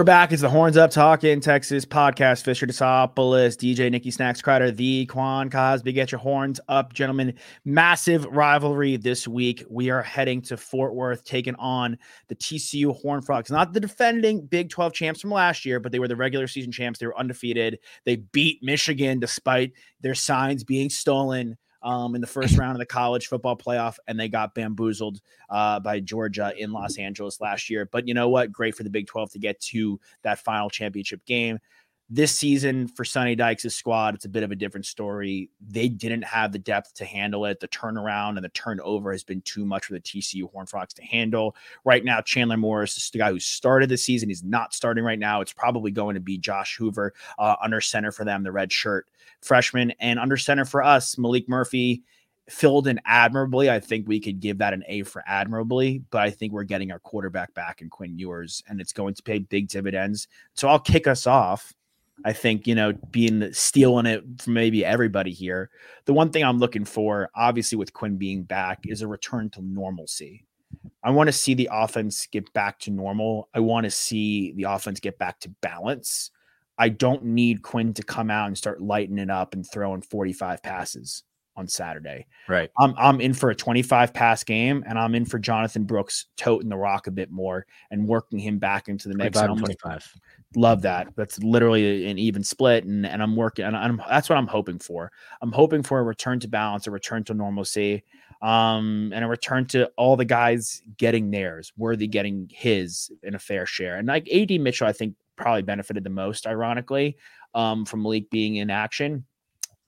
We're back. It's the Horns Up Talking Texas podcast. Fisher Desopoulos, DJ Nikki Snacks Crider, the Quan Cosby. Get your horns up, gentlemen. Massive rivalry this week. We are heading to Fort Worth, taking on the TCU Horned Frogs. Not the defending Big 12 champs from last year, but they were the regular season champs. They were undefeated. They beat Michigan despite their signs being stolen um, in the first round of the college football playoff, and they got bamboozled uh, by Georgia in Los Angeles last year. But you know what? Great for the Big 12 to get to that final championship game. This season for Sonny Dykes' squad, it's a bit of a different story. They didn't have the depth to handle it. The turnaround and the turnover has been too much for the TCU Horned Frogs to handle. Right now, Chandler Morris is the guy who started the season. He's not starting right now. It's probably going to be Josh Hoover uh, under center for them, the red shirt freshman, and under center for us, Maalik Murphy filled in admirably. I think we could give that an A for admirably, but I think we're getting our quarterback back in Quinn Ewers, and it's going to pay big dividends. So I'll kick us off. I think, you know, being stealing it from maybe everybody here. The one thing I'm looking for, obviously, with Quinn being back, is a return to normalcy. I want to see the offense get back to normal. I want to see the offense get back to balance. I don't need Quinn to come out and start lighting it up and throwing 45 passes on Saturday. Right. I'm I'm in for a 25 pass game and I'm in for Jonathan Brooks toting the rock a bit more and working him back into the mix. 25, 25. Love that. That's literally an even split and and I'm working and I'm that's what I'm hoping for. I'm hoping for a return to balance, a return to normalcy. Um, and a return to all the guys getting theirs, worthy getting his in a fair share. And like AD Mitchell, I think probably benefited the most, ironically, um, from Malik being in action.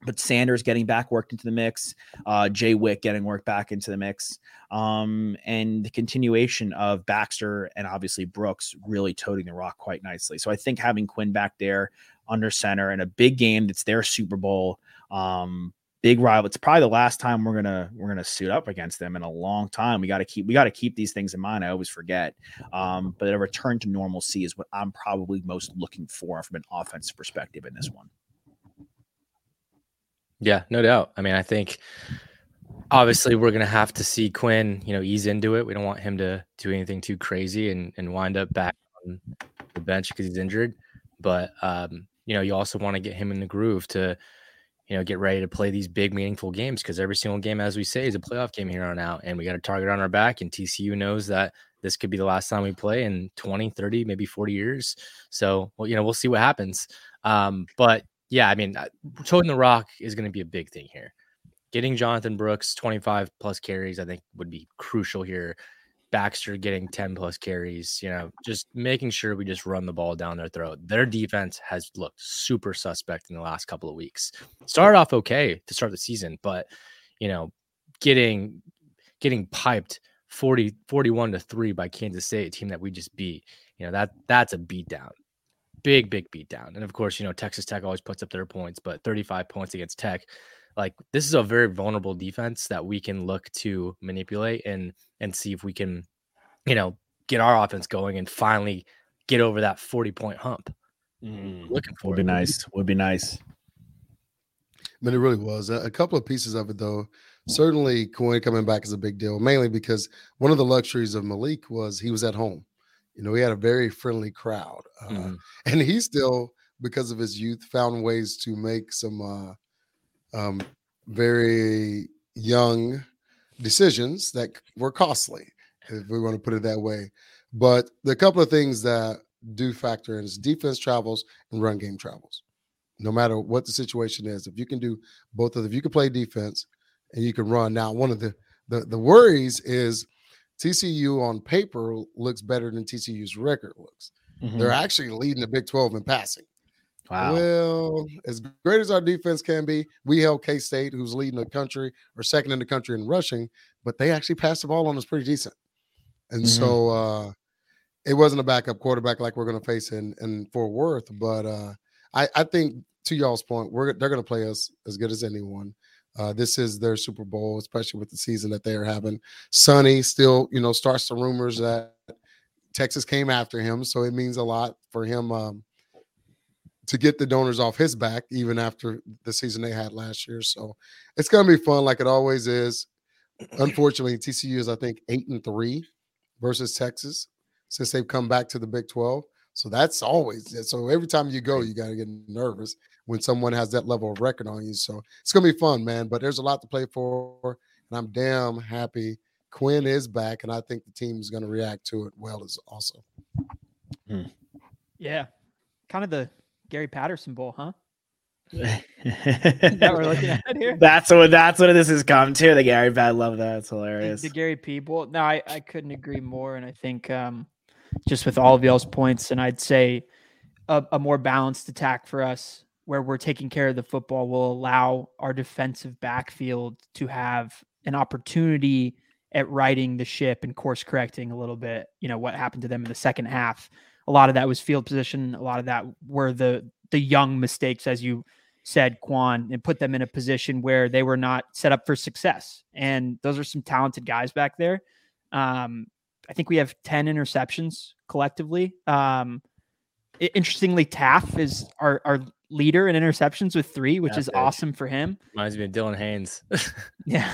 But Sanders getting back worked into the mix, uh, Jay Wick getting worked back into the mix, um, and the continuation of Baxter and obviously Brooks really toting the rock quite nicely. So I think having Quinn back there under center in a big game that's their Super Bowl, um, big rival. It's probably the last time we're gonna we're gonna suit up against them in a long time. We got to keep we got to keep these things in mind. I always forget. Um, but a return to normalcy is what I'm probably most looking for from an offensive perspective in this one. Yeah, no doubt. I mean, I think obviously we're gonna have to see Quinn, you know, ease into it. We don't want him to do anything too crazy and and wind up back on the bench because he's injured. But um, you know, you also want to get him in the groove to you know, get ready to play these big, meaningful games because every single game, as we say, is a playoff game here on out. And we got a target on our back. And TCU knows that this could be the last time we play in 20, 30, maybe 40 years. So, well, you know, we'll see what happens. Um, but yeah, I mean, uh, toting the rock is going to be a big thing here. Getting Jonathan Brooks 25 plus carries, I think, would be crucial here. Baxter getting 10 plus carries, you know, just making sure we just run the ball down their throat. Their defense has looked super suspect in the last couple of weeks. Started off okay to start the season, but you know, getting getting piped 40 41 to 3 by Kansas State, a team that we just beat. You know, that that's a beatdown. Big, big beatdown. And of course, you know, Texas Tech always puts up their points, but 35 points against Tech like this is a very vulnerable defense that we can look to manipulate and and see if we can you know get our offense going and finally get over that 40 point hump. Mm, looking for would be nice. Would be nice. But it really was. A couple of pieces of it though. Certainly Quinn coming back is a big deal mainly because one of the luxuries of malik was he was at home you know he had a very friendly crowd uh, mm-hmm. and he still because of his youth found ways to make some uh, um, very young decisions that were costly, if we want to put it that way. But the couple of things that do factor in is defense travels and run game travels. No matter what the situation is, if you can do both of them, if you can play defense and you can run. Now, one of the the, the worries is TCU on paper looks better than TCU's record looks. Mm-hmm. They're actually leading the Big 12 in passing. Wow. Well, as great as our defense can be, we held K State, who's leading the country or second in the country in rushing. but they actually passed the ball on us pretty decent. And Mhm. so uh, it wasn't a backup quarterback like we're going to face in in Fort Worth, but uh, I, I think to y'all's point, we're they're going to play us as good as anyone. Uh, this is their Super Bowl, especially with the season that they are having. Sonny still, you know, starts the rumors that Texas came after him, so it means a lot for him um, to get the donors off his back, even after the season they had last year. So it's going to be fun, like it always is. Unfortunately, TCU is I think eight and three versus Texas since they've come back to the Big Twelve. So that's always so. Every time you go, you got to get nervous when someone has that level of record on you. So it's gonna be fun, man. But there's a lot to play for, and I'm damn happy Quinn is back, and I think the team is gonna react to it well as also. Yeah. Kind of the Gary Patterson Bowl, huh? that we're looking at here? That's what that's what this has come to. The Gary Bad love that. It's The, hilarious. the Gary P Bowl. No, I, I couldn't agree more. And I think um, just with all of y'all's points, and I'd say a, a more balanced attack for us where we're taking care of the football will allow our defensive backfield to have an opportunity at righting the ship and course correcting a little bit. You know, what happened to them in the second half. A lot of that was field position. A lot of that were the the young mistakes, as you said, Quan, and put them in a position where they were not set up for success. And those are some talented guys back there. Um, I think we have 10 interceptions collectively. Um, interestingly, Taaffe is our, our leader in interceptions with three, which Yeah, is big. awesome for him. Reminds me of Dylan Haines. Yeah.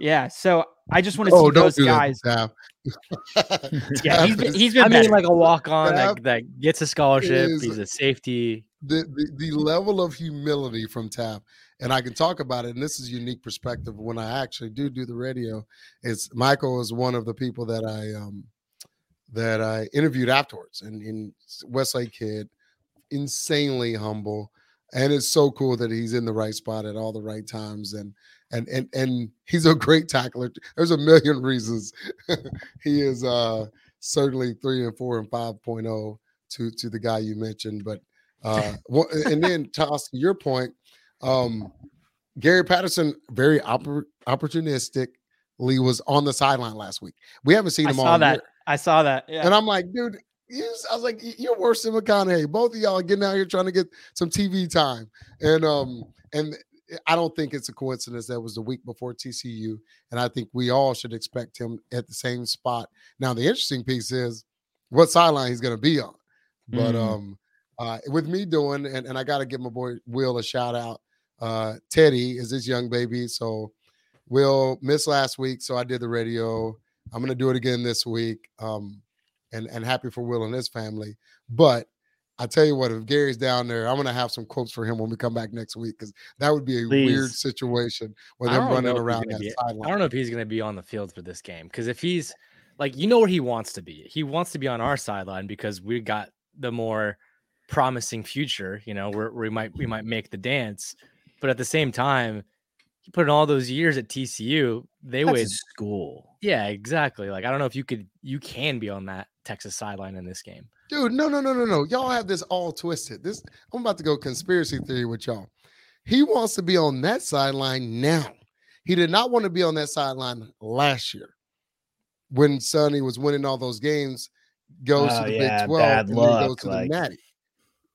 Yeah. So I just want to Oh, see those guys. that. Yeah, he's been, he's been I mean, like a walk on that, that gets a scholarship. is- He's a safety. the, the the level of humility from Tap, and I can talk about it. And this is unique perspective when I actually do do the radio. Is Michael is one of the people that I um that I interviewed afterwards, and in Westlake kid, insanely humble, and it's so cool that he's in the right spot at all the right times, and and and and he's a great tackler. There's a million reasons he is uh certainly three and four and five oh to to the guy you mentioned, but uh, and then Toss, to your point, um, Gary Patterson very oppor- opportunistically was on the sideline last week. We haven't seen I him saw all that. year, I saw that. Yeah. and I'm like, dude. You- I was like, you're worse than McConaughey. Both of y'all are getting out here trying to get some TV time, and um, and I don't think it's a coincidence that was the week before TCU, and I think we all should expect him at the same spot. Now, the interesting piece is what sideline he's going to be on, but Mm. um, uh, with me doing, and, and I got to give my boy Will a shout out. Uh, Teddy is this young baby, so Will missed last week, so I did the radio. I'm going to do it again this week. Um, and and happy for Will and his family. But I tell you what, if Gary's down there, I'm gonna have some quotes for him when we come back next week because that would be a weird situation with I him don't running know if he's around gonna that be- I don't know if he's going to be on the field for this game because if he's like, you know where he wants to be. He wants to be on our sideline because we got the more promising future. You know, where, where we might we might make the dance, but at the same time, he put in all those years at TCU. They That's would, his school. yeah, exactly. Like I don't know if you could, you can be on that Texas sideline in this game. Dude, no, no, no, no, no. Y'all have this all twisted. This I'm about to go conspiracy theory with y'all. He wants to be on that sideline now. He did not want to be on that sideline last year when Sonny was winning all those games, goes Oh, to the yeah, Big 12 bad and then goes luck, to like- the Natty.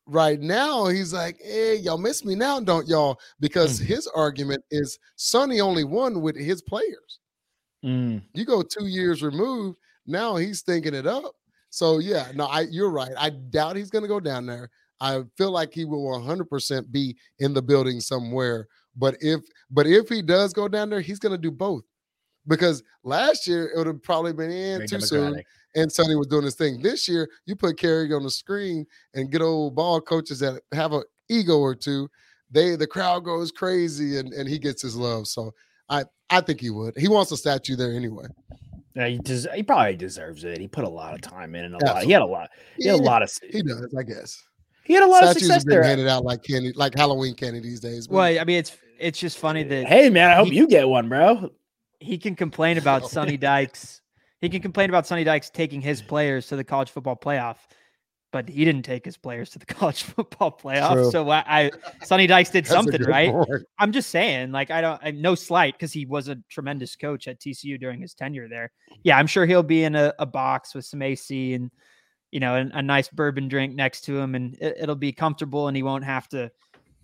Right now, he's like, hey, y'all miss me now, don't y'all? Because Mm. his argument is Sonny only won with his players. Mm. You go two years removed, now he's thinking it up. So yeah, no, I you're right. I doubt he's gonna go down there. I feel like he will 100% be in the building somewhere. But if but if he does go down there, he's gonna do both. Because last year it would have probably been in Very too soon, and Sonny was doing his thing. This year, you put Kerry on the screen and get old ball coaches that have an ego or two. They the crowd goes crazy and and he gets his love. So I I think he would. He wants a statue there anyway. Yeah, he, des- he probably deserves it. He put a lot of time in and a lot. He had a lot. He had a lot of. He does, I guess. He had a lot of Statues success have been there. handed out like candy, like Halloween candy these days. but- well, I mean, it's it's just funny that Hey man, I hope He- you get one, bro. he can complain about Oh. Sonny Dykes. He can complain about Sonny Dykes taking his players to the college football playoff. But he didn't take his players to the college football playoff. True. So I, I Sonny Dykes did something right. point. I'm just saying, like, I don't, I, no slight because he was a tremendous coach at TCU during his tenure there. Yeah, I'm sure he'll be in a, a box with some AC and, you know, a, a nice bourbon drink next to him, and it, it'll be comfortable, and he won't have to,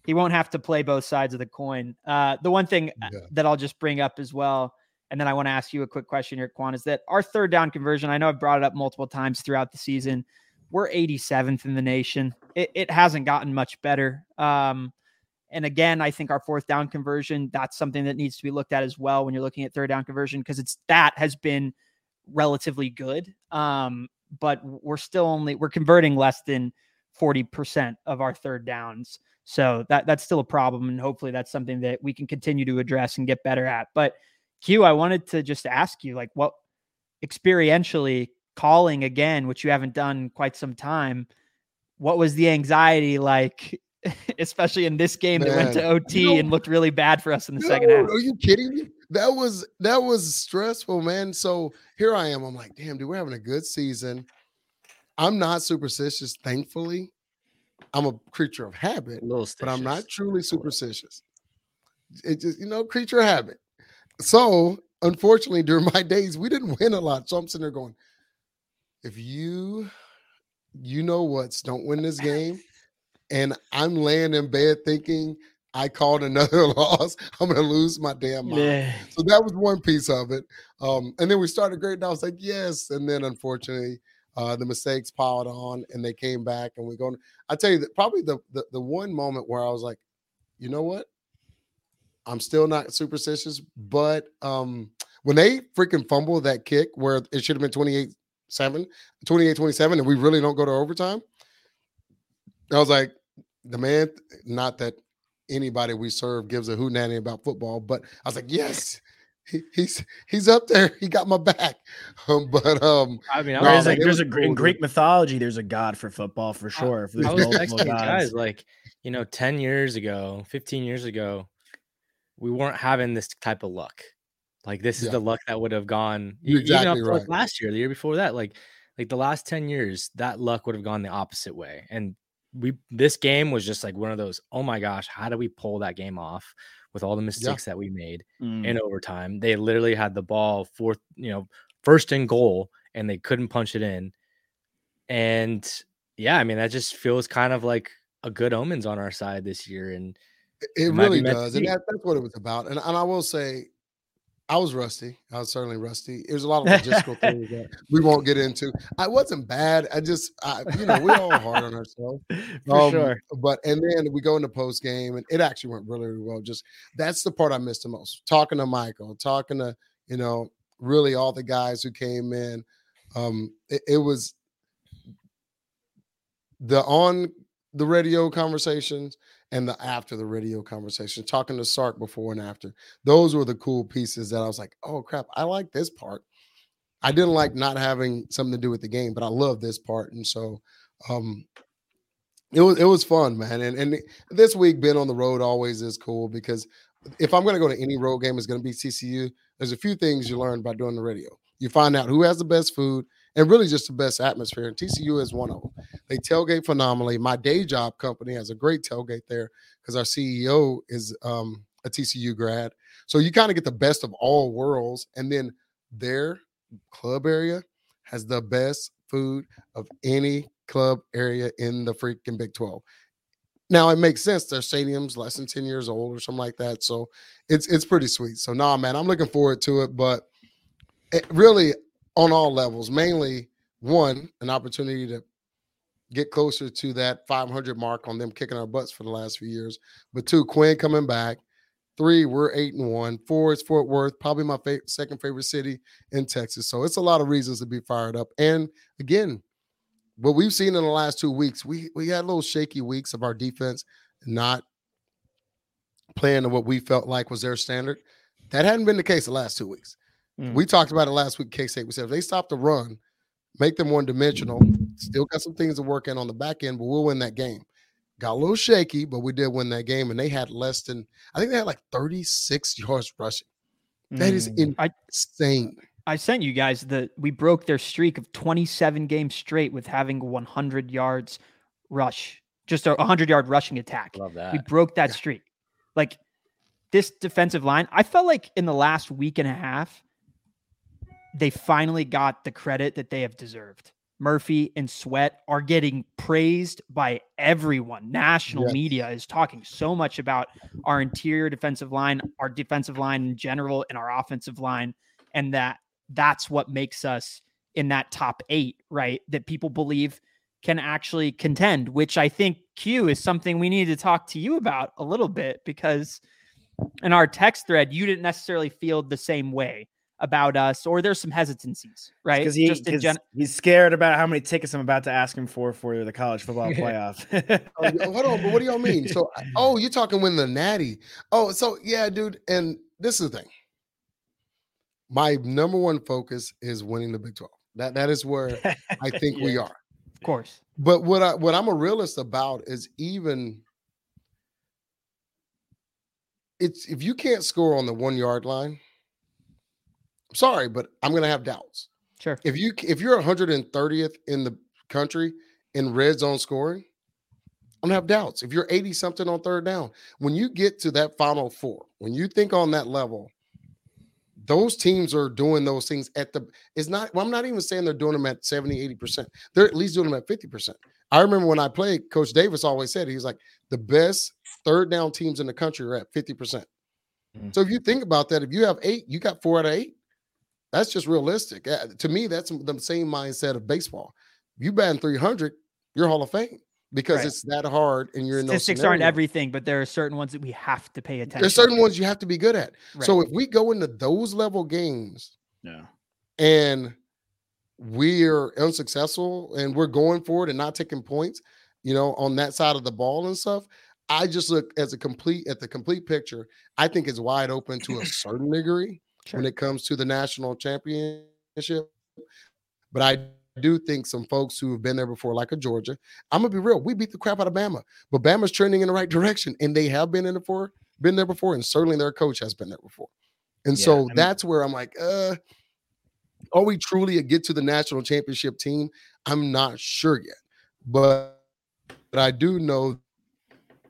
he won't have to play both sides of the coin. Uh, the one thing uh, Yeah. that I'll just bring up as well, and then I want to ask you a quick question here, Quan, is that our third down conversion? I know I've brought it up multiple times throughout the season. We're 87th in the nation. It, it hasn't gotten much better. Um, and again, I think our fourth down conversion, that's something that needs to be looked at as well when you're looking at third down conversion, because it's that has been relatively good. Um, but we're still only we're converting less than 40% of our third downs. So that that's still a problem. And hopefully that's something that we can continue to address and get better at. But Q, I wanted to just ask you, like, what experientially calling again, which you haven't done quite some time, what was the anxiety like, especially in this game that went to OT you know- and looked really bad for us in the second half? Are you kidding me? That was that was stressful, man. So here I am. I'm like, damn, dude, we're having a good season. I'm not superstitious, thankfully. I'm a creature of habit, A little but I'm not truly superstitious. It just, you know, creature of habit. So unfortunately, during my days, we didn't win a lot. So I'm sitting there going, if you you know what's don't win this game, and I'm laying in bed thinking I called another loss, I'm gonna lose my damn mind. So that was one piece of it. Um, and then we started great. And I was like, yes. And then unfortunately, uh, the mistakes piled on and they came back and we're going. I tell you that probably the, the the one moment where I was like, you know what? I'm still not superstitious, but um, when they freaking fumble that kick where it should have been 28 7, 28 27, and we really don't go to overtime, I was like, the man, not that anybody we serve gives a hoot nanny about football, but I was like, yes, he, he's he's up there. He got my back. Um, but um, I mean, I No, was, There's like there's was a Gr- in Greek mythology. There's a god for football for sure. If there's I was multiple texting guys like, you know, 10 years ago, 15 years ago, we weren't having this type of luck. Like this is Yeah. the luck that would have gone You're even up exactly to like right. last year, the year before that. Like, like the last 10 years, that luck would have gone the opposite way. And we this game was just like one of those, oh my gosh, how do we pull that game off with all the mistakes that we made Mm. in overtime? They literally had the ball fourth, you know, first and goal, and they couldn't punch it in. And yeah, I mean, that just feels kind of like a good omens on our side this year. And it It really does, and that, that's what it was about. And, and I will say, I was rusty. I was certainly rusty. There's a lot of logistical things that we won't get into. I wasn't bad. I just, I, you know, we're all hard on ourselves. for Um, sure. But and then we go into post game, and it actually went really, really well. Just that's the part I missed the most. Talking to Michael, talking to you know, really all the guys who came in. Um, it, it was the on the radio conversations and the after the radio conversation, talking to Sark before and after. Those were the cool pieces that I was like, oh crap, I like this part. I didn't like not having something to do with the game, but I love this part. And so um it was it was fun, man. And and this week being on the road always is cool because if I'm gonna go to any road game, it's gonna be TCU. There's a few things you learn by doing the radio. You find out who has the best food and really just the best atmosphere. And TCU is one of them. They tailgate phenomenally. My day job company has a great tailgate there because our CEO is um, a TCU grad. So you kind of get the best of all worlds. And then their club area has the best food of any club area in the freaking Big 12. Now it makes sense. Their stadium's less than 10 years old or something like that. So it's it's pretty sweet. So nah, man, I'm looking forward to it. But it really on all levels, mainly one, an opportunity to get closer to that 500 mark on them kicking our butts for the last few years. But two, Quinn coming back. Three, we're eight and one. Four is Fort Worth, probably my fa- second favorite city in Texas. So it's a lot of reasons to be fired up. And again, what we've seen in the last two weeks, we we had little shaky weeks of our defense not playing to what we felt like was their standard. That hadn't been the case the last two weeks. Mm. We talked about it last week. K State. We said if they stop the run, make them one dimensional. Still got some things to work in on the back end, but we'll win that game. Got a little shaky, but we did win that game, and they had less than I think they had like 36 yards rushing. That is Mm. I- insane. I sent you guys the we broke their streak of 27 games straight with having 100 yards rush, just a 100 yard rushing attack. Love that. We broke that streak. Like this defensive line, I felt like in the last week and a half, they finally got the credit that they have deserved. Murphy and Sweat are getting praised by everyone. National Yes. media is talking so much about our interior defensive line, our defensive line in general, and our offensive line, and that that's what makes us in that top eight, right? That people believe can actually contend, which I think Q is something we need to talk to you about a little bit because in our text thread, you didn't necessarily feel the same way about us, or there's some hesitancies, right? Because he, Just in 'cause gen- he's scared about how many tickets I'm about to ask him for for the college football playoff. Oh, hold on, but what do y'all mean? So, oh, you're talking win the natty. Oh, so yeah, dude. And this is the thing. My number one focus is winning the Big 12. That that is where I think we are. of course. But what I what I'm a realist about is even it's if you can't score on the one yard line, I'm sorry, but I'm gonna have doubts. Sure. If you if you're 130th in the country in red zone scoring, I'm gonna have doubts. If you're 80 something on third down, when you get to that final four, when you think on that level, those teams are doing those things at the it's not well, I'm not even saying they're doing them at 70, 80 percent. They're at least doing them at 50 percent. I remember when I played, Coach Davis always said he's like the best third down teams in the country are at 50 percent. Mhm. So if you think about that, if you have eight, you got four out of eight. That's just realistic. Uh, to me, that's the same mindset of baseball. You batting 300, you're Hall of Fame because Right. it's that hard and you're in those Statistics aren't everything, but there are certain ones that we have to pay attention. There's certain to. ones you have to be good at. Right. So if we go into those level games yeah. and we're unsuccessful and we're going for it and not taking points, you know, on that side of the ball and stuff, I just look as a complete at the complete picture. I think it's wide open to a certain degree Sure. when it comes to the national championship. But I do think some folks who have been there before, like a Georgia, I'm gonna be real. We beat the crap out of Bama, but Bama's trending in the right direction, and they have been in it for been there before, and certainly their coach has been there before. And Yeah, so I mean- that's where I'm like, uh, are we truly a get to the national championship team? I'm not sure yet, but but I do know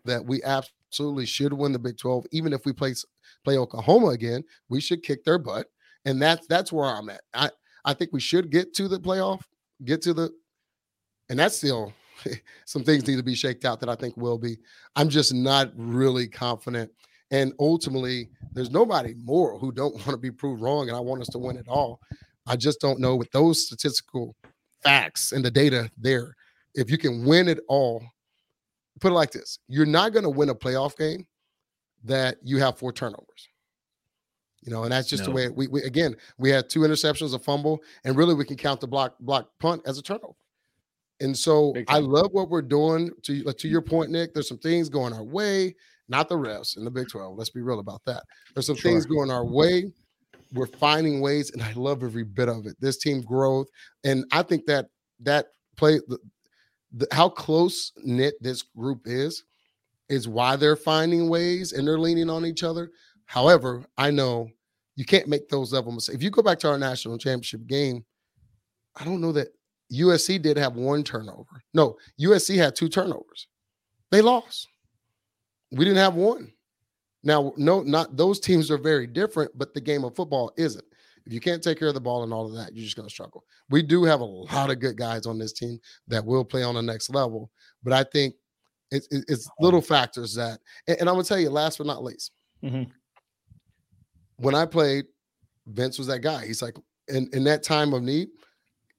that we absolutely should win the Big 12, even if we play s- play Oklahoma again. We should kick their butt, and that's that's where I'm at. I I think we should get to the playoff, get to the, and that's still some things need to be shaked out that I think will be. I'm just not really confident. And ultimately, there's nobody more who don't want to be proved wrong, and I want us to win it all. I just don't know with those statistical facts and the data there, if you can win it all. Put it like this: You're not going to win a playoff game that you have four turnovers. You know, and that's just the way we, we again we had two interceptions, a fumble, and really we can count the block block punt as a turnover. And so I love what we're doing. To like, to your point, Nick, there's some things going our way, not the refs in the Big 12. Let's be real about that. There's some things going our way. We're finding ways, and I love every bit of it. This team growth, and I think that that play, the, the, how close knit this group is, is why they're finding ways and they're leaning on each other. However, I know you can't make those level mistakes. If you go back to our national championship game, I don't know that USC did have one turnover. No, USC had two turnovers. They lost. We didn't have one. Now, no, not those teams are very different, but the game of football isn't. If you can't take care of the ball and all of that, you're just going to struggle. We do have a lot of good guys on this team that will play on the next level, but I think it's, it's- it's little factors that, and, I'm going to tell you, last but not least, Mhm. when I played, Vince was that guy. He's like, in, in that time of need,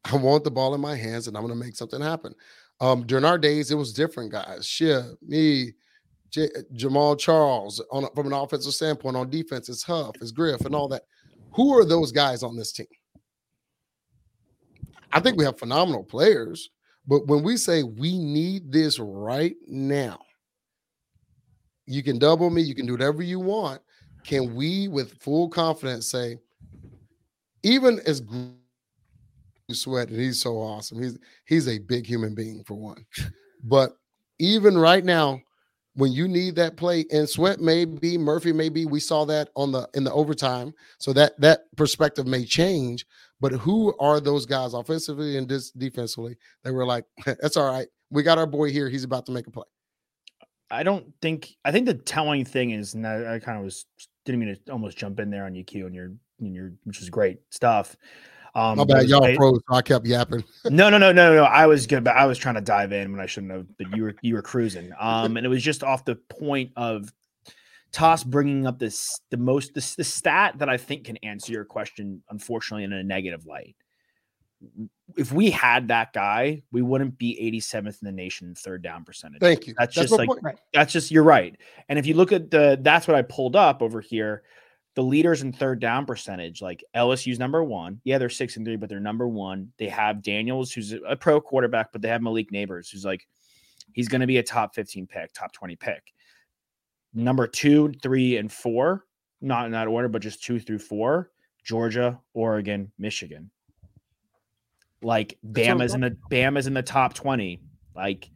I want the ball in my hands and I'm to make something happen. Um, during our days, it was different guys. Shia, me, J- Jamaal Charles. On from an offensive standpoint, on defense, it's Huff, it's Griff, and all that. Who are those guys on this team? I think we have phenomenal players, but when we say we need this right now, you can double me, you can do whatever you want. Can we, with full confidence, say, even as Sweat, and he's so awesome. He's he's a big human being for one. But even right now, when you need that play, and Sweat may be, Murphy may be. We saw that on the in the overtime, so that that perspective may change. But who are those guys offensively and dis- defensively that were like, that's all right. We got our boy here. He's about to make a play. I don't think. I think the telling thing is, and I, I kind of was didn't mean to almost jump in there on UQ and your and your which is great stuff. Um, My bad, y'all I- froze. So I kept yapping. no, no, no, no, no. I was good, but I was trying to dive in when I shouldn't have. But you were you were cruising. Um, and it was just off the point of Toss bringing up this the most this the stat that I think can answer your question. Unfortunately, in a negative light. If we had that guy, we wouldn't be 87th in the nation in third down percentage. Thank you. That's, just like point. that's just you're right. And if you look at the that's what I pulled up over here. The leaders in third down percentage, like LSU's number one. Yeah, they're six and three, but they're number one. They have Daniels, who's a pro quarterback, but they have Malik Nabers, who's like he's going to be a top 15 pick, top 20 pick. Number two, three, and four, not in that order, but just two through four, Georgia, Oregon, Michigan. Like Bama's in the Bama's in the top 20. Like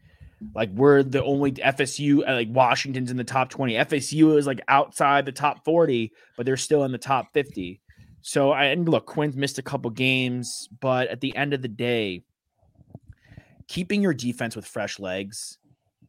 like we're the only FSU uh, like Washington's in the top 20. FSU is like outside the top 40, but they're still in the top 50. So I and look, Quinn's missed a couple games, but at the end of the day, keeping your defense with fresh legs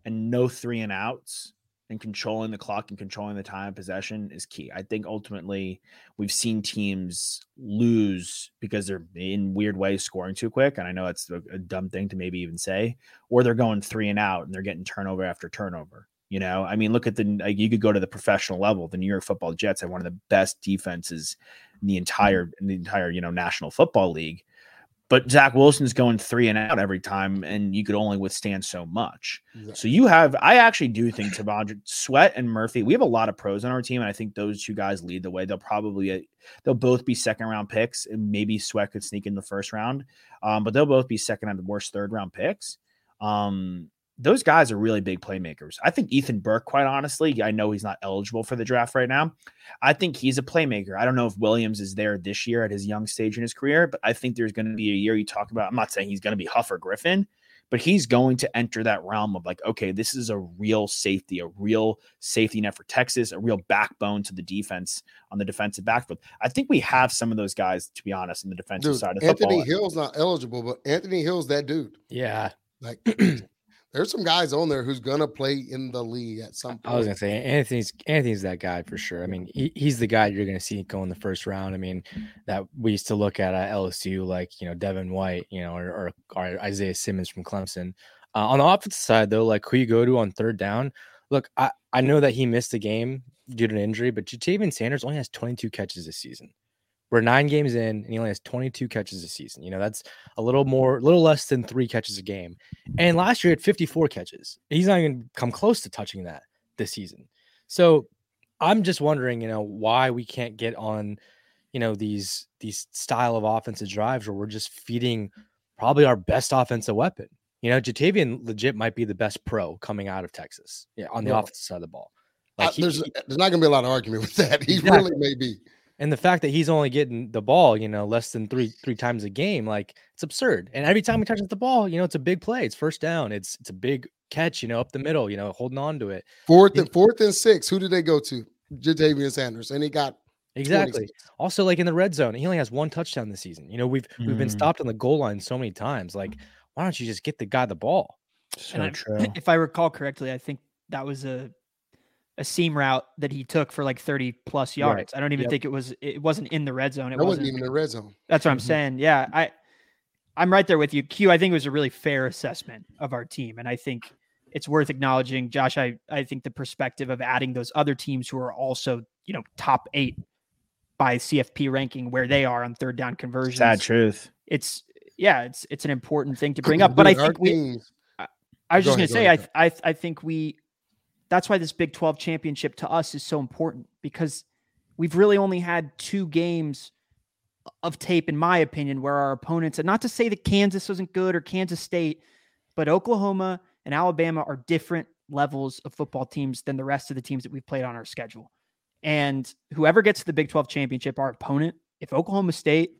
and no three and outs and controlling the clock and controlling the time of possession is key. I think ultimately we've seen teams lose because they're in weird ways scoring too quick. And I know it's a, a dumb thing to maybe even say, or they're going three and out and they're getting turnover after turnover. You know, I mean, look at the like you could go to the professional level. The New York Football Jets have one of the best defenses in the entire in the entire you know National Football League. But Zach Wilson's going three and out every time, and you could only withstand so much. So you have, I actually do think T'Vondre Sweat and Murphy. We have a lot of pros on our team, and I think those two guys lead the way. They'll probably they'll both be second round picks, and maybe Sweat could sneak in the first round, um, but they'll both be second and worst third round picks. Um, those guys are really big playmakers. I think Ethan Burke, quite honestly, I know he's not eligible for the draft right now. I think he's a playmaker. I don't know if Williams is there this year at his young stage in his career, but I think there's going to be a year you talk about. I'm not saying he's going to be Huff or Griffin, but he's going to enter that realm of like, okay, this is a real safety, a real safety net for Texas, a real backbone to the defense on the defensive backfield. I think we have some of those guys, to be honest, in the defensive Dude, side of Anthony football. Hill's not eligible, but Anthony Hill's that dude. Yeah, Like, there's some guys on there who's gonna play in the league at some point. I was gonna say Anthony's Anthony's that guy for sure. I mean, he, he's the guy you're gonna see go in the first round. I mean, that we used to look at at LSU, like you know Devin White, you know, or, or, or Isaiah Simmons from Clemson. Uh, on the offensive side, though, like who you go to on third down. Look, I, I know that he missed a game due to an injury, but Ja'Tavion Sanders only has 22 catches this season. We're nine games in, and he only has 22 catches this season. You know, that's a little more, a little less than three catches a game. And last year, he had 54 catches. He's not even come close to touching that this season. So I'm just wondering, you know, why we can't get on, you know, these these style of offensive drives where we're just feeding probably our best offensive weapon. You know, Ja'Tavion legit might be the best pro coming out of Texas. Yeah, on the Well, offensive side of the ball. Like he- there's there's not gonna be a lot of argument with that. He Exactly. really may be. And the fact that he's only getting the ball, you know, less than three three times a game, like it's absurd. And every time he touches the ball, you know, it's a big play. It's first down. It's it's a big catch, you know, up the middle, you know, holding on to it. Fourth and fourth and six. Who did they go to? Ja'Tavion Sanders, and he got Exactly. 26. Also, like in the red zone, he only has one touchdown this season. You know, we've we've been Mm. stopped on the goal line so many times. Like, why don't you just get the guy the ball? So And I'm- true. If I recall correctly, I think that was a a seam route that he took for like 30 plus yards. Right. I don't even Yep. think it was it wasn't in the red zone. It wasn't, wasn't even the red zone. That's what I'm Mhm. saying. Yeah, I I'm right there with you. Q, I think it was a really fair assessment of our team, and I think it's worth acknowledging, Josh. I I think the perspective of adding those other teams who are also you know top eight by CFP ranking where they are on third down conversions. Sad truth. It's yeah, it's it's an important thing to bring up. But I Dude, our think we teams- I was Go just going to say, I, ahead, th- I, I think we, that's why this Big 12 championship to us is so important because we've really only had two games of tape, in my opinion, where our opponents, and not to say that Kansas wasn't good or Kansas State, but Oklahoma and Alabama are different levels of football teams than the rest of the teams that we've played on our schedule. And whoever gets to the Big 12 championship, our opponent, if Oklahoma State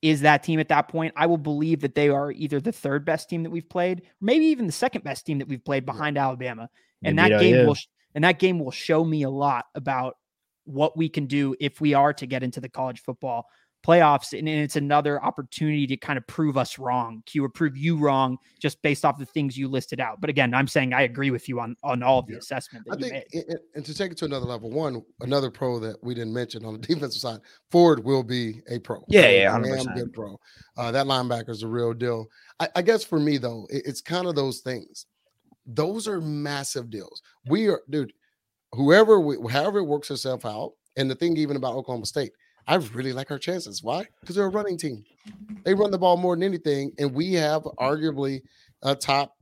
is that team at that point, I will believe that they are either the third best team that we've played, maybe even the second best team that we've played behind Alabama. And Maybe that game yeah. will sh- and that game will show me a lot about what we can do if we are to get into the college football playoffs and it's another opportunity to kind of prove us wrong q or prove you wrong just based off the things you listed out but again i'm saying i agree with you on on all of the Yeah. assessment that I you think, made and- and to take it to another level, one, another pro that we didn't mention on the defensive side, Ford will be a pro. Yeah, He's a yeah, damn 100%. good pro. Uh, that linebacker is a real deal. I, I guess for me though, it- it's kind of those things. Those are massive deals. We are, dude. Whoever, we, however it works itself out, and the thing even about Oklahoma State, I really like our chances. Why? Because they're a running team. They run the ball more than anything, and we have arguably a top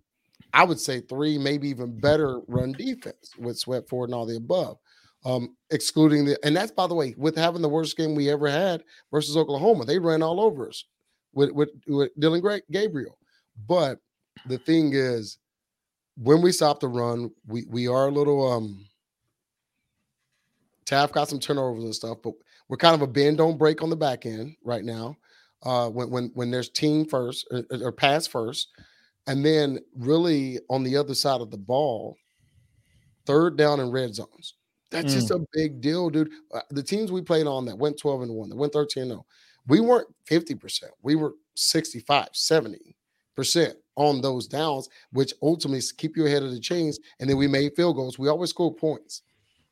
I would say three, maybe even better run defense with Sweat Ford and all the above. Um, excluding the and that's by the way, with having the worst game we ever had versus Oklahoma, they ran all over us with with, with Dillon Gabriel. But the thing is, when we stop the run, we we are a little um Taaffe got some turnovers and stuff, but we're kind of a bend don't break on the back end right now. Uh, when when when there's team first or, or pass first, and then really on the other side of the ball, third down and red zones. That's just a big deal, dude. Uh, the teams we played on that went 12 and 1, that went 13 and 0, we weren't 50%. We were 65, 70% on those downs, which ultimately s- keep you ahead of the chains. And then we made field goals. We always score points.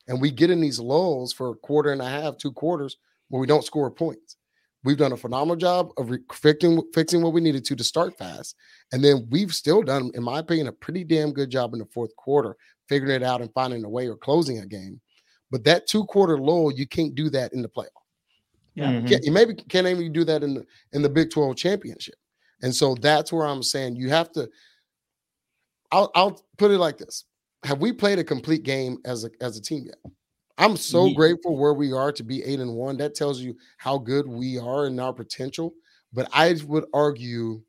And we get in these lulls for a quarter and a half, two quarters, where we don't score points. We've done a phenomenal job of re- fixing, fixing what we needed to to start fast. And then we've still done, in my opinion, a pretty damn good job in the fourth quarter, figuring it out and finding a way or closing a game. But that two quarter lull, you can't do that in the playoff. Yeah. Mhm. Can't- you maybe can't even do that in the in the Big 12 championship. And so that's where I'm saying you have to. I'll I'll put it like this: Have we played a complete game as a as a team yet? I'm so Ye- grateful where we are to be eight and one. That tells you how good we are and our potential. But I would argue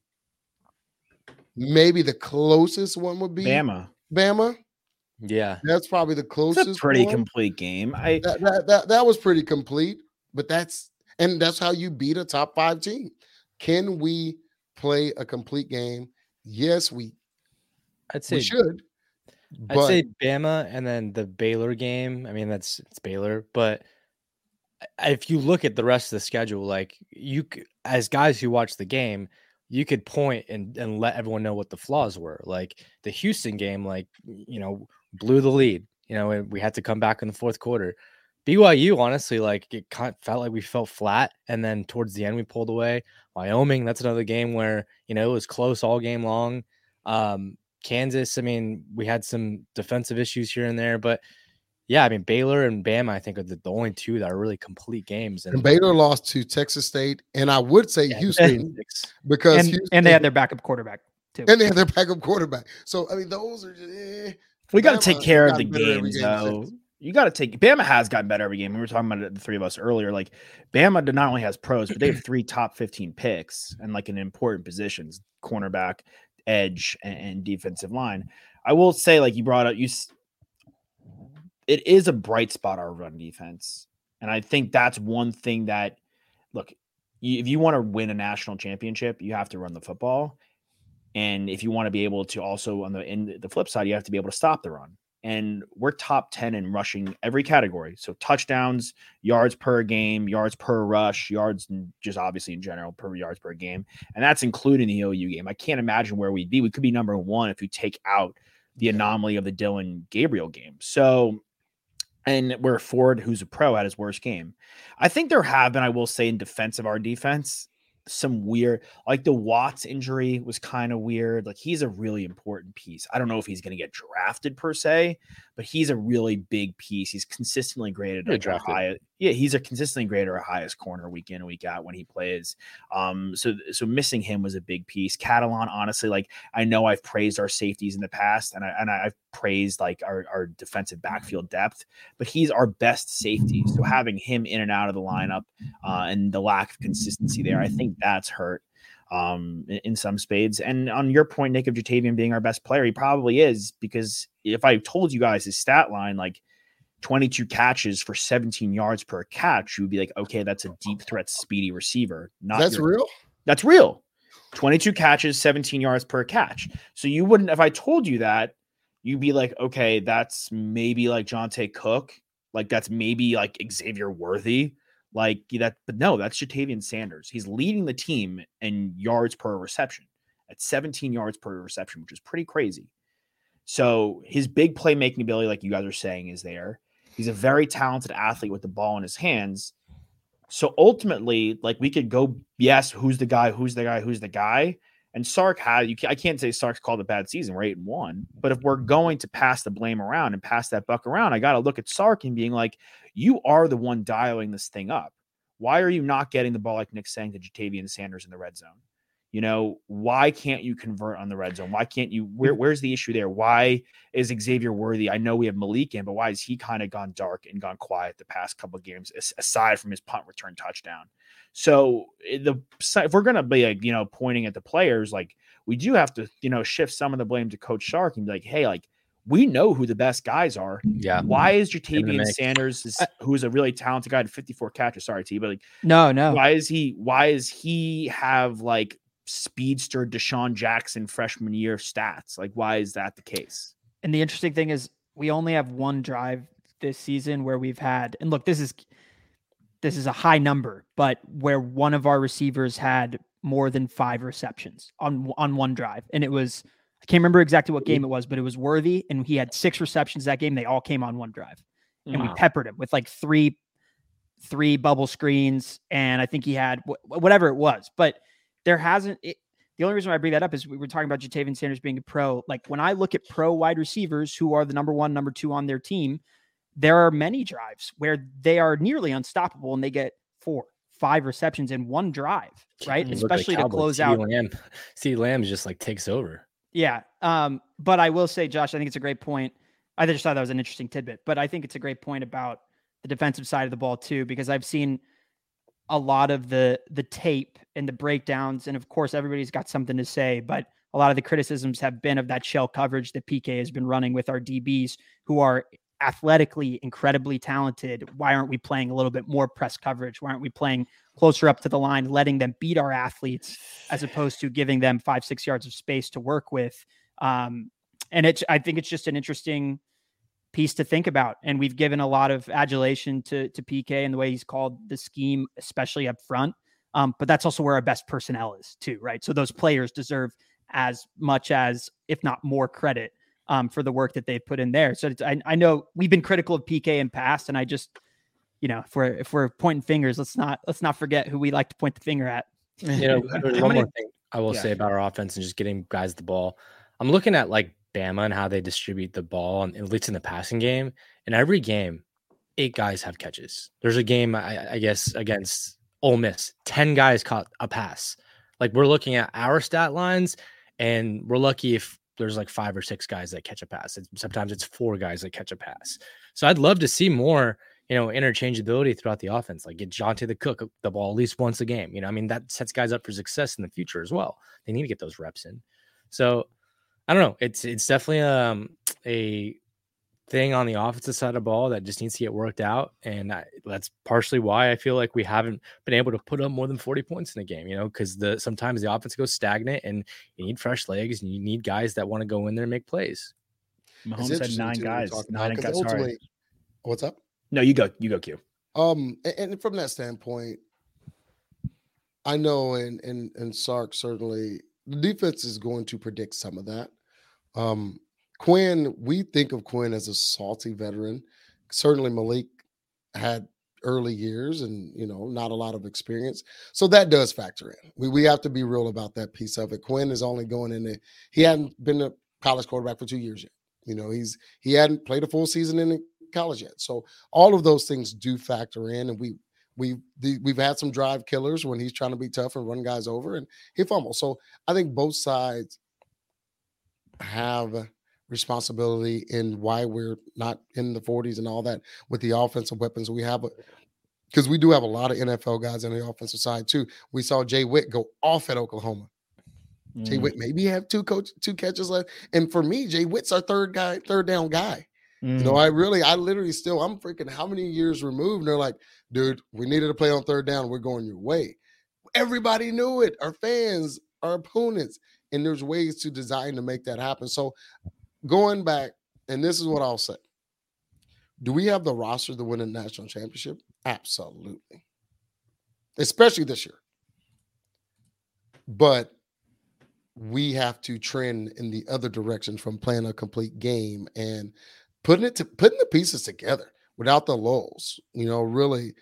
maybe the closest one would be Bama. Bama. Yeah. That's probably the It's closest. a pretty one. complete game. I that, that, that, that was pretty complete, but that's and that's how you beat a top five team. Can we play a complete game? Yes, we, I'd say we should. I'd But say Bama and then the Baylor game. I mean, that's it's Baylor, but if you look at the rest of the schedule, like you, as guys who watch the game, you could point and and let everyone know what the flaws were. Like the Houston game, like you know, blew the lead. You know, and we had to come back in the fourth quarter. BYU, honestly, like it kind of felt like we felt flat, and then towards the end we pulled away. Wyoming, that's another game where you know it was close all game long. Um, Kansas, I mean, we had some defensive issues here and there, but yeah, I mean Baylor and Bama, I think are the, the only two that are really complete games. and Baylor lost to Texas State, and I would say Yeah, Houston because and, Houston, and they had their backup quarterback too and they had their backup quarterback. So I mean, those are just, eh. we got to take care of the games game though. You got to take Bama has gotten better every game. We were talking about it, the three of us earlier. Like Bama not only has pros, but they have three top 15 picks and like in important positions, cornerback, edge, and, and defensive line. I will say, like you brought up, you it is a bright spot our run defense, and I think that's one thing that look, you, if you want to win a national championship, you have to run the football, and if you want to be able to also on the in the flip side, you have to be able to stop the run. And we're top 10 in rushing every category. So touchdowns, yards per game, yards per rush, yards just obviously in general per yards per game. And that's including the OU game. I can't imagine where we'd be. We could be number one if you take out the anomaly of the Dillon Gabriel game. So and where Ford, who's a pro, had his worst game. I think there have been, I will say, in defense of our defense, some weird, like the Watts injury was kind of weird. Like he's a really important piece. I don't know if he's going to get drafted per se, but he's a really big piece. He's consistently graded like our drafted. high, yeah, he's a consistently graded our highest corner week in week out when he plays. Um, so so missing him was a big piece. Catalan, honestly, like I know I've praised our safeties in the past, and I and I've praised like our, our defensive backfield depth, but he's our best safety. So having him in and out of the lineup uh, and the lack of consistency there, I think that's hurt um, in some spades. And on your point, Nick of Ja'Tavion being our best player, he probably is because if I told you guys his stat line, like 22 catches for 17 yards per catch, you would be like, okay, that's a deep threat, speedy receiver. Not that's your- real. that's real. 22 catches, 17 yards per catch. So you wouldn't, if I told you that, you'd be like, okay, that's maybe like Johntay Cook, like that's maybe like Xavier Worthy, like that. But no, that's Ja'Tavion Sanders. He's leading the team in yards per reception at 17 yards per reception, which is pretty crazy. So his big playmaking ability, like you guys are saying, is there. He's a very talented athlete with the ball in his hands. So ultimately, like we could go, yes, who's the guy? Who's the guy? Who's the guy? And Sark had you. I can't say Sark's called a bad season. We're eight and one, but if we're going to pass the blame around and pass that buck around, I got to look at Sark and being like, you are the one dialing this thing up. Why are you not getting the ball like Nick saying to Ja'Tavion Sanders in the red zone? You know, why can't you convert on the red zone? Why can't you? Where, where's the issue there? Why is Xavier Worthy? I know we have Maalik in, but why has he kind of gone dark and gone quiet the past couple of games, aside from his punt return touchdown? So eh, the if we're gonna be like, you know pointing at the players, like we do have to you know shift some of the blame to Coach Sark and be like, hey, like we know who the best guys are. Yeah. Why is Ja'Tavion Sanders, is, who is a really talented guy, 54 catches? Sorry, T, but like, no, no. Why is he? Why is he have like speedster DeSean Jackson freshman year stats. Like, why is that the case? And the interesting thing is, we only have one drive this season where we've had, and look, this is this is a high number, but where one of our receivers had more than five receptions on on one drive, and it was I can't remember exactly what game it was, but it was worthy, and he had six receptions that game. They all came on one drive, and wow. we peppered him with like three three bubble screens, and I think he had whatever it was, but there hasn't. It, the only reason why I bring that up is we were talking about Ja'Tavion Sanders being a pro. Like when I look at pro wide receivers who are the number one, number two on their team, there are many drives where they are nearly unstoppable and they get four, five receptions in one drive, right? Especially to close C. out. Lamb, C. Lamb just like takes over. Yeah. Um, but I will say, Josh, I think it's a great point. I just thought that was an interesting tidbit, but I think it's a great point about the defensive side of the ball too, because I've seen a lot of the the tape and the breakdowns and of course everybody's got something to say but a lot of the criticisms have been of that shell coverage that PK has been running with our DBs who are athletically incredibly talented. Why aren't we playing a little bit more press coverage? Why aren't we playing closer up to the line letting them beat our athletes as opposed to giving them 5 6 yards of space to work with? Um, and it's I think it's just an interesting piece to think about. And we've given a lot of adulation to to PK and the way he's called the scheme, especially up front. Um, but that's also where our best personnel is too, right? So those players deserve as much as, if not more, credit um, for the work that they've put in there. So I, I know we've been critical of PK in past, and I just, you know, if we're if we're pointing fingers, let's not let's not forget who we like to point the finger at. You know, one many, more thing I will yeah. say about our offense and just getting guys the ball. I'm looking at like Bama and how they distribute the ball, and at least in the passing game. In every game, eight guys have catches. There's a game, I, I guess, against Ole Miss, 10 guys caught a pass. Like we're looking at our stat lines, and we're lucky if there's like five or six guys that catch a pass. Sometimes it's four guys that catch a pass. So I'd love to see more, you know, interchangeability throughout the offense. Like get Johntay the Cook the ball at least once a game. You know, I mean that sets guys up for success in the future as well. They need to get those reps in. So I don't know. It's it's definitely um a thing on the offensive side of ball that just needs to get worked out, and I, that's partially why I feel like we haven't been able to put up more than forty points in a game. You know, because the sometimes the offense goes stagnant, and you need fresh legs, and you need guys that want to go in there and make plays. Mahomes had nine guys. Nine guys. Sorry. What's up? No, you go. You go. Q. Um, and, and from that standpoint, I know, and and and Sark certainly the defense is going to predict some of that. Um, Quinn, we think of Quinn as a salty veteran. Certainly, Maalik had early years and you know not a lot of experience. So that does factor in. We, we have to be real about that piece of it. Quinn is only going in there he hadn't been a college quarterback for two years yet. You know he's he hadn't played a full season in college yet. So all of those things do factor in and we we we've had some drive killers when he's trying to be tough and run guys over and he fumbles. So i think both sides have responsibility in why we're not in the 40s and all that with the offensive weapons we have because we do have a lot of NFL guys on the offensive side too. We saw Jay Witt go off at Oklahoma. Mm. Jay Witt maybe have two coach two catches left. And for me, Jay Witt's our third guy, third down guy. Mm. You know, mm. I really, I literally still, I'm freaking how many years removed? And they're like, dude, we needed to play on third down. We're going your way. Everybody knew it. Our fans, our opponents and there's ways to design to make that happen. So going back, and this is what I'll say. Do we have the roster to win a national championship? Absolutely. Especially this year. But we have to trend in the other direction from playing a complete game and putting it to putting the pieces together without the lulls. You know, really,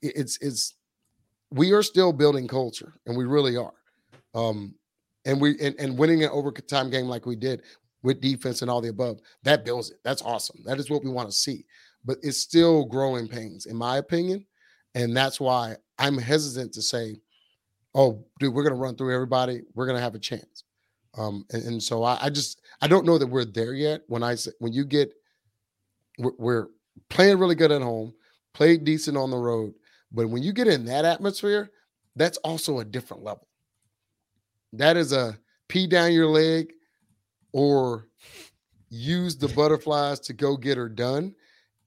it's it's we are still building culture, and we really are. Um, and we and, and winning an overtime game like we did with defense and all the above, that builds it. That's awesome. That is what we want to see. But it's still growing pains, in my opinion. And that's why I'm hesitant to say, oh, dude, we're going to run through everybody. We're going to have a chance. Um, and, and so I, I, just I don't know that we're there yet. When I say when you get we're, we're playing really good at home, played decent on the road, but when you get in that atmosphere, that's also a different level. That is a pee down your leg or use the butterflies to go get her done.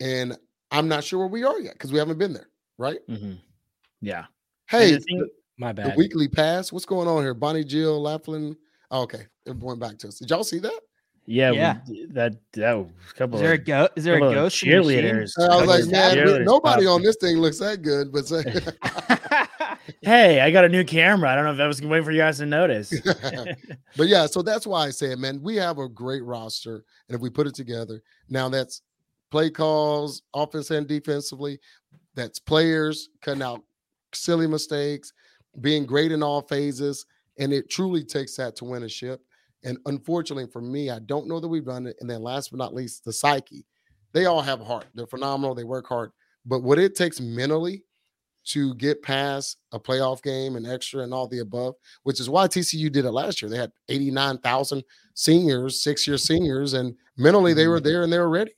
And I'm not sure where we are yet because we haven't been there, right? Mm-hmm. Yeah. Hey, thing, my bad. The weekly pass. What's going on here? Bonnie-Jill Laflin. Oh, okay, it went back to us. Did y'all see that? Yeah, yeah. We, that that was a couple. Is there of, a go? Is there a ghost cheerleaders? I was like, man, nobody on this thing looks that good. But hey, I got a new camera. I don't know if I was waiting for you guys to notice. but yeah, so that's why I say, man, we have a great roster, and if we put it together, now that's play calls, offense and defensively. That's players cutting out silly mistakes, being great in all phases, and it truly takes that to win a ship. And unfortunately for me, I don't know that we've done it. And then last but not least, the psyche. They all have heart. They're phenomenal. They work hard. But what it takes mentally to get past a playoff game and extra and all the above, which is why TCU did it last year. They had 89,000 seniors, six year seniors, and mentally they were mm-hmm. there and they were ready.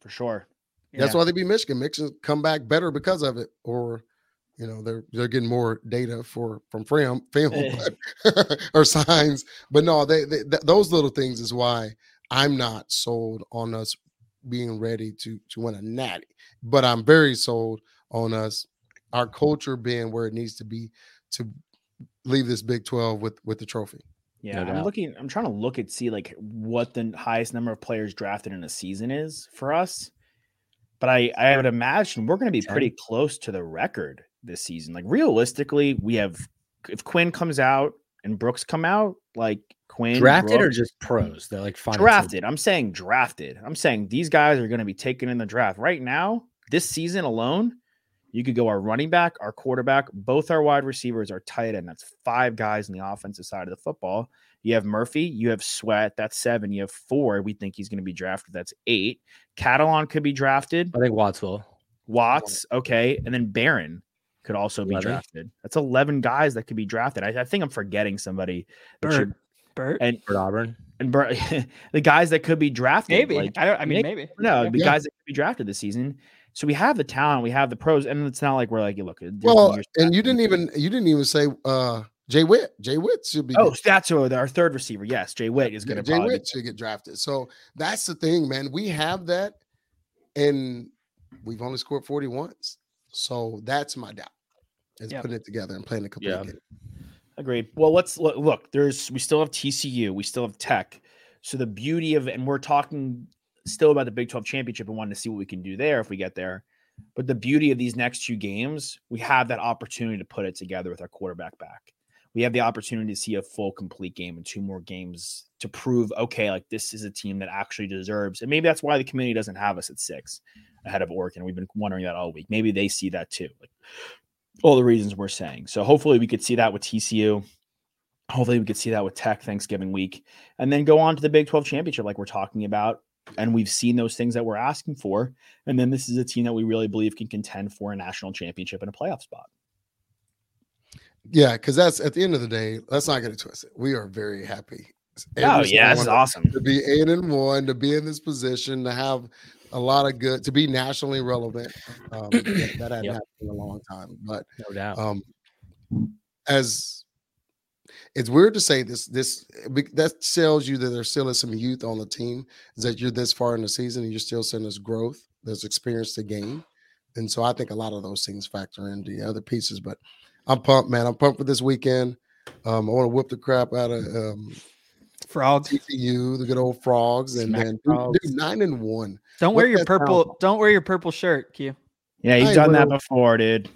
For sure. That's why they beat Michigan. Michigan come back better because of it, or you know they're they're getting more data for from film film but, or signs but no they, they th- those little things is why i'm not sold on us being ready to to win a natty but i'm very sold on us our culture being where it needs to be to leave this big 12 with with the trophy yeah no i'm looking i'm trying to look at see like what the highest number of players drafted in a season is for us but i i would imagine we're going to be pretty close to the record this season. Like realistically, we have if Quinn comes out and Brooks come out, like Quinn drafted Brooks, or just pros. They're like fine drafted. I'm saying drafted. I'm saying these guys are going to be taken in the draft right now. This season alone, you could go our running back, our quarterback, both our wide receivers, our tight end. That's five guys in the offensive side of the football. You have Murphy, you have Sweat, that's seven. You have Ford. We think he's going to be drafted. That's eight. Catalon could be drafted. I think Watts will. Watts, okay, and then Barron could also be 11. drafted. That's 11 guys that could be drafted. I, I think I'm forgetting somebody. Bert, should, Bert, and Bert Auburn, and Bert, the guys that could be drafted. Maybe like, I don't. I mean, maybe, maybe. no, yeah. the guys that could be drafted this season. So we have the talent, we have the pros, and it's not like we're like, you look. Well, and you didn't even you didn't even say uh Jay Witt. Jay Witt should be. Oh, that's our third receiver. Yes, Jay Witt is going to. Jay Witt should get drafted. So that's the thing, man. We have that, and we've only scored forty once. So that's my doubt is yep. putting it together and playing a complete yeah. game. Agreed. Well, let's look, look. There's we still have TCU, we still have Tech. So the beauty of and we're talking still about the Big 12 championship and wanting to see what we can do there if we get there. But the beauty of these next two games, we have that opportunity to put it together with our quarterback back. We have the opportunity to see a full complete game and two more games to prove okay, like this is a team that actually deserves. And maybe that's why the community doesn't have us at six ahead of Oregon. We've been wondering that all week. Maybe they see that too. Like all the reasons we're saying. So hopefully we could see that with TCU. Hopefully we could see that with Tech Thanksgiving week, and then go on to the Big 12 championship like we're talking about. And we've seen those things that we're asking for. And then this is a team that we really believe can contend for a national championship and a playoff spot. Yeah, because that's at the end of the day, let's not get it twisted. We are very happy. Every oh yeah, that's awesome to be eight and one, to be in this position, to have a lot of good to be nationally relevant. Um, that, that hadn't yep. happened in a long time, but no doubt. Um, as it's weird to say this, this that tells you that there still is some youth on the team. Is that you're this far in the season and you're still seeing this growth, there's experience to gain, and so I think a lot of those things factor into the other pieces. But I'm pumped, man. I'm pumped for this weekend. Um, I want to whip the crap out of um, Frogs. TCU, the good old frogs, and Smack then frogs. dude, nine and one. Don't What wear your that sound purple. like? Don't wear your purple shirt, Q. Yeah, you've done that before, dude.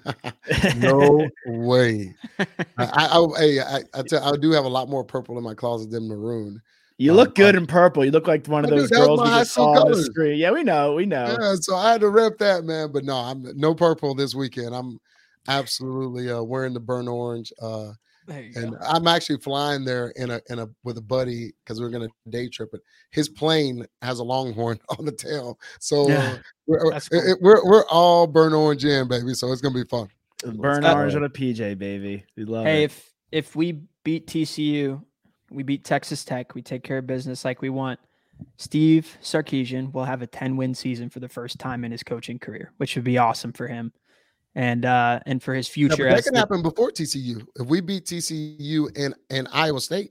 no way. I, I, I, I, I, tell, I do have a lot more purple in my closet than maroon. You Um, look good in purple. You look like one of those was girls we just saw on the screen. Yeah, we know. We know. Yeah, so I had to rep that, man. But no, I'm no purple this weekend. I'm absolutely uh, wearing the burnt orange. Uh, There you and I'm actually flying there in a in a with a buddy because we're gonna day trip it. His plane has a longhorn on the tail, so Yeah. we're, That's it- it- we're we're all burnt orange in, baby. So it's gonna be fun. Burn orange on a PJ, baby. We love Hey, it. if if we beat TCU, we beat Texas Tech, we take care of business like we want. Steve Sarkisian will have a 10 win season for the first time in his coaching career, which would be awesome for him and uh and for his Yeah, but future. that as can the- happen before TCU. If we beat TCU and and Iowa State,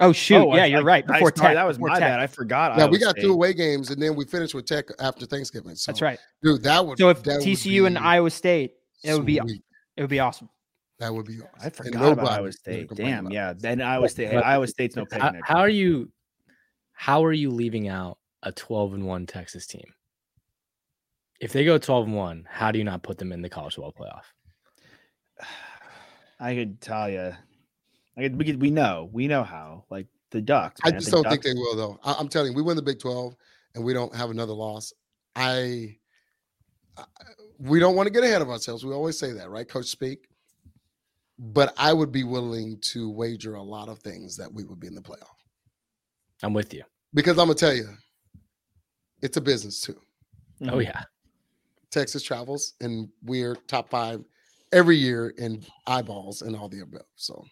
oh shoot, Oh, yeah, I- you're right. Before sorry, Tech, that was before my Tech. bad. I forgot. yeah, Iowa we got State. two away games, and then we finished with Tech after Thanksgiving. So, That's right. dude. That would So if that would TCU and Iowa State, it would be it would be awesome. That would be. Awesome. I forgot about Iowa would State. Damn, about yeah. Then Iowa State. Hey, Iowa State's no How, how are you? How are you leaving out a 12 and one Texas team? If they go 12 and one, how do you not put them in the college football playoff? I could tell you. I could, we could, we know we know how like the Ducks. I just The don't think they will, though. I, I'm telling you, we win the Big 12 and we don't have another loss. I, I we don't want to get ahead of ourselves. We always say that, right, Coach Speak? But I would be willing to wager a lot of things that we would be in the playoff I'm with you. because I'm gonna tell you, it's a business too. Oh Mhm. yeah, Texas travels, and we're top five every year in eyeballs and all the above. So.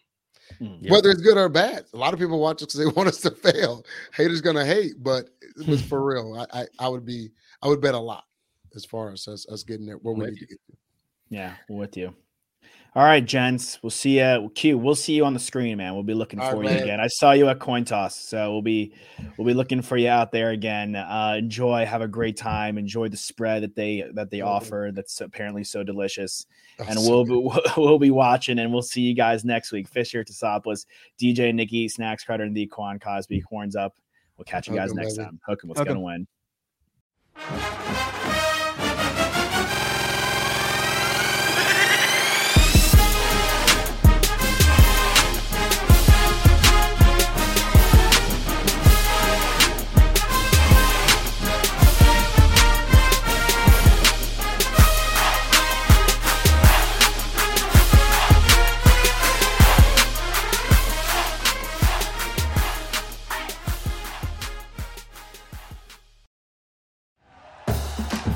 Mm, yep. whether it's good or bad, a lot of people watch us because they want us to fail. Haters gonna hate, but it was for real. I, I I would be I would bet a lot as far as us, us getting there where we need to get to. Yeah, with you. All right, gents. We'll see you. Q. We'll see you on the screen, man. We'll be looking All for right, you man. again. I saw you at Coin Toss, so we'll be we'll be looking for you out there again. Uh, enjoy, have a great time. Enjoy the spread that they that they offer. That's apparently so delicious. Oh, and so we'll be, we'll be watching, and we'll see you guys next week. Fisher Tasopoulos, DJ Nikki, Snacks Carter, and the Quan Cosby horns up. We'll catch you guys next time. Hook 'em. What's Hook gonna win?